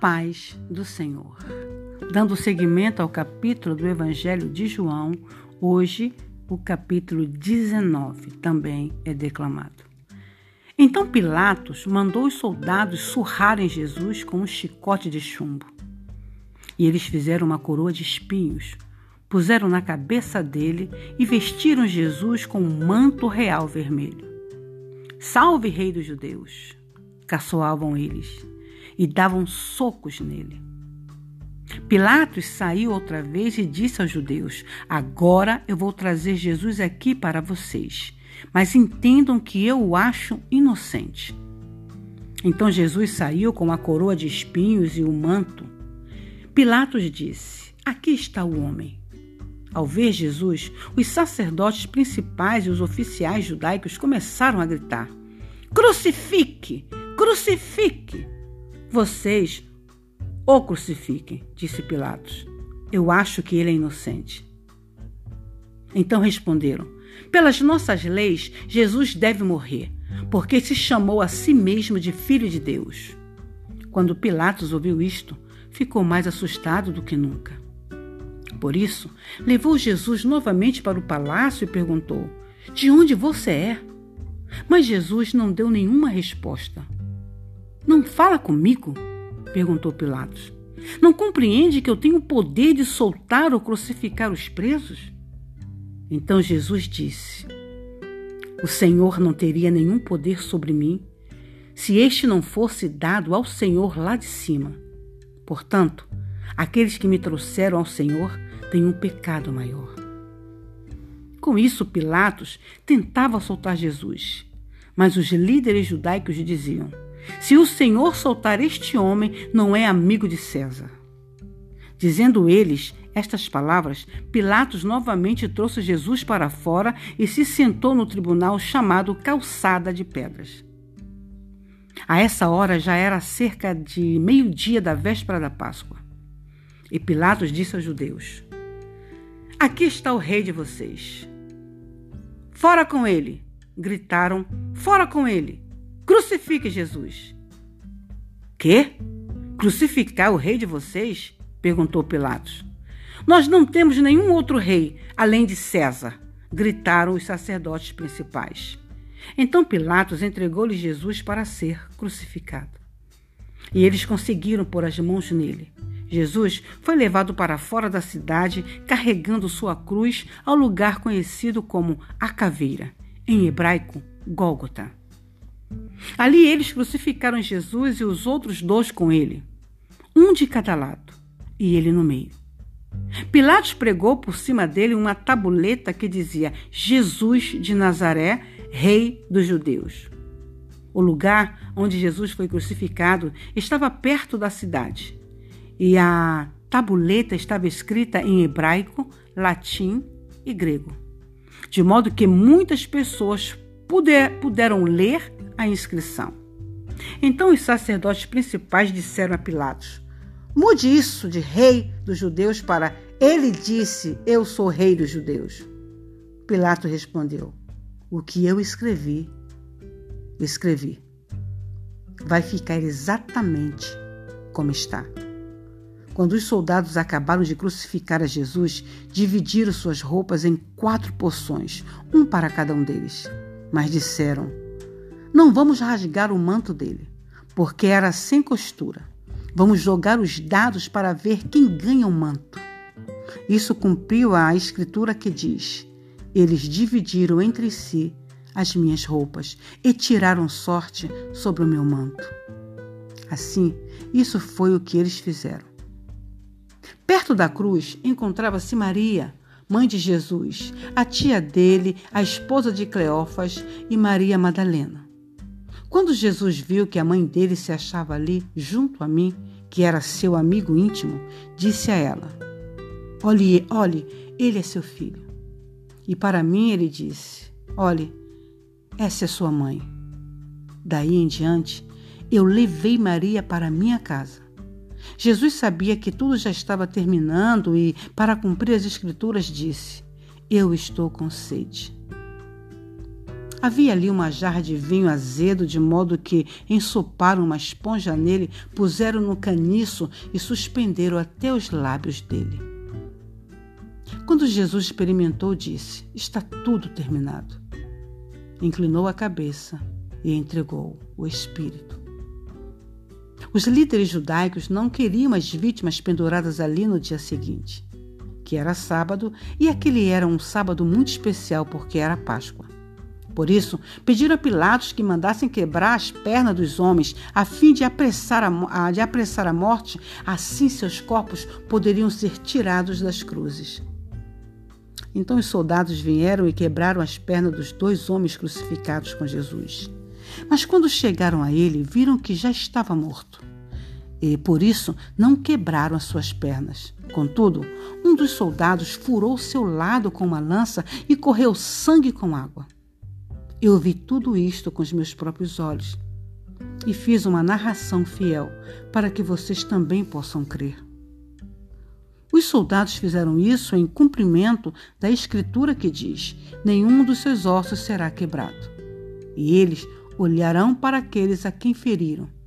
paz do Senhor. Dando seguimento ao capítulo do Evangelho de João, hoje o capítulo 19 também é declamado. Então Pilatos mandou os soldados surrarem Jesus com um chicote de chumbo. E eles fizeram uma coroa de espinhos, puseram na cabeça dele e vestiram Jesus com um manto real vermelho. Salve, Rei dos Judeus! caçoavam eles e davam socos nele. Pilatos saiu outra vez e disse aos judeus: Agora eu vou trazer Jesus aqui para vocês, mas entendam que eu o acho inocente. Então Jesus saiu com a coroa de espinhos e o manto. Pilatos disse: Aqui está o homem. Ao ver Jesus, os sacerdotes principais e os oficiais judaicos começaram a gritar: Crucifique! Crucifique! Vocês o crucifiquem, disse Pilatos. Eu acho que ele é inocente. Então responderam: Pelas nossas leis, Jesus deve morrer, porque se chamou a si mesmo de Filho de Deus. Quando Pilatos ouviu isto, ficou mais assustado do que nunca. Por isso, levou Jesus novamente para o palácio e perguntou: De onde você é? Mas Jesus não deu nenhuma resposta. Não fala comigo? perguntou Pilatos. Não compreende que eu tenho o poder de soltar ou crucificar os presos? Então Jesus disse: O Senhor não teria nenhum poder sobre mim se este não fosse dado ao Senhor lá de cima. Portanto, aqueles que me trouxeram ao Senhor têm um pecado maior. Com isso, Pilatos tentava soltar Jesus, mas os líderes judaicos diziam: se o Senhor soltar este homem, não é amigo de César. Dizendo eles estas palavras, Pilatos novamente trouxe Jesus para fora e se sentou no tribunal chamado Calçada de Pedras. A essa hora já era cerca de meio-dia da véspera da Páscoa. E Pilatos disse aos judeus: Aqui está o rei de vocês. Fora com ele! Gritaram: Fora com ele! Crucifique Jesus. Que? Crucificar o rei de vocês? perguntou Pilatos. Nós não temos nenhum outro rei além de César, gritaram os sacerdotes principais. Então Pilatos entregou-lhe Jesus para ser crucificado. E eles conseguiram pôr as mãos nele. Jesus foi levado para fora da cidade, carregando sua cruz ao lugar conhecido como a caveira, em hebraico, Gólgota. Ali eles crucificaram Jesus e os outros dois com ele, um de cada lado, e ele no meio. Pilatos pregou por cima dele uma tabuleta que dizia: Jesus de Nazaré, Rei dos Judeus. O lugar onde Jesus foi crucificado estava perto da cidade, e a tabuleta estava escrita em hebraico, latim e grego, de modo que muitas pessoas puder, puderam ler a inscrição. Então os sacerdotes principais disseram a Pilatos: Mude isso de rei dos judeus para ele disse: Eu sou rei dos judeus. Pilatos respondeu: O que eu escrevi, escrevi. Vai ficar exatamente como está. Quando os soldados acabaram de crucificar a Jesus, dividiram suas roupas em quatro porções, um para cada um deles. Mas disseram: não vamos rasgar o manto dele, porque era sem costura. Vamos jogar os dados para ver quem ganha o manto. Isso cumpriu a escritura que diz: Eles dividiram entre si as minhas roupas e tiraram sorte sobre o meu manto. Assim, isso foi o que eles fizeram. Perto da cruz encontrava-se Maria, mãe de Jesus, a tia dele, a esposa de Cleófas e Maria Madalena. Quando Jesus viu que a mãe dele se achava ali, junto a mim, que era seu amigo íntimo, disse a ela: Olhe, olhe, ele é seu filho. E para mim ele disse: Olhe, essa é sua mãe. Daí em diante, eu levei Maria para minha casa. Jesus sabia que tudo já estava terminando e, para cumprir as Escrituras, disse: Eu estou com sede. Havia ali uma jarra de vinho azedo, de modo que ensoparam uma esponja nele, puseram no caniço e suspenderam até os lábios dele. Quando Jesus experimentou, disse: Está tudo terminado. Inclinou a cabeça e entregou o Espírito. Os líderes judaicos não queriam as vítimas penduradas ali no dia seguinte, que era sábado, e aquele era um sábado muito especial porque era Páscoa. Por isso, pediram a Pilatos que mandassem quebrar as pernas dos homens, a fim de apressar a, de apressar a morte, assim seus corpos poderiam ser tirados das cruzes. Então os soldados vieram e quebraram as pernas dos dois homens crucificados com Jesus. Mas quando chegaram a ele, viram que já estava morto. E por isso não quebraram as suas pernas. Contudo, um dos soldados furou seu lado com uma lança e correu sangue com água. Eu vi tudo isto com os meus próprios olhos e fiz uma narração fiel para que vocês também possam crer. Os soldados fizeram isso em cumprimento da escritura que diz: Nenhum dos seus ossos será quebrado. E eles olharão para aqueles a quem feriram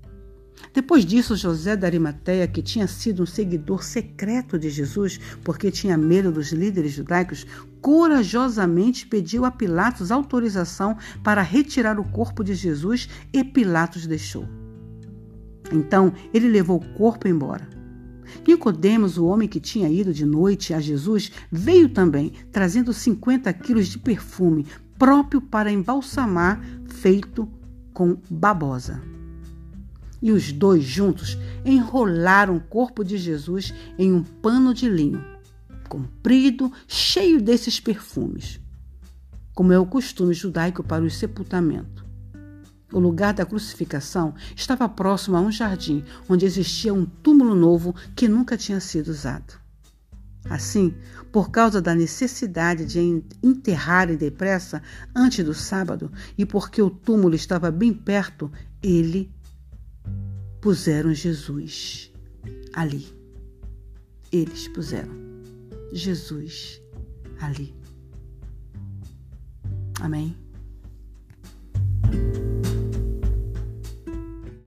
depois disso, José da Arimateia, que tinha sido um seguidor secreto de Jesus, porque tinha medo dos líderes judaicos, corajosamente pediu a Pilatos autorização para retirar o corpo de Jesus e Pilatos deixou. Então ele levou o corpo embora. Nicodemos, o homem que tinha ido de noite a Jesus, veio também, trazendo 50 quilos de perfume próprio para embalsamar, feito com babosa e os dois juntos enrolaram o corpo de Jesus em um pano de linho, comprido, cheio desses perfumes, como é o costume judaico para o sepultamento. O lugar da crucificação estava próximo a um jardim onde existia um túmulo novo que nunca tinha sido usado. Assim, por causa da necessidade de enterrarem depressa antes do sábado e porque o túmulo estava bem perto, ele puseram Jesus ali. Eles puseram Jesus ali. Amém?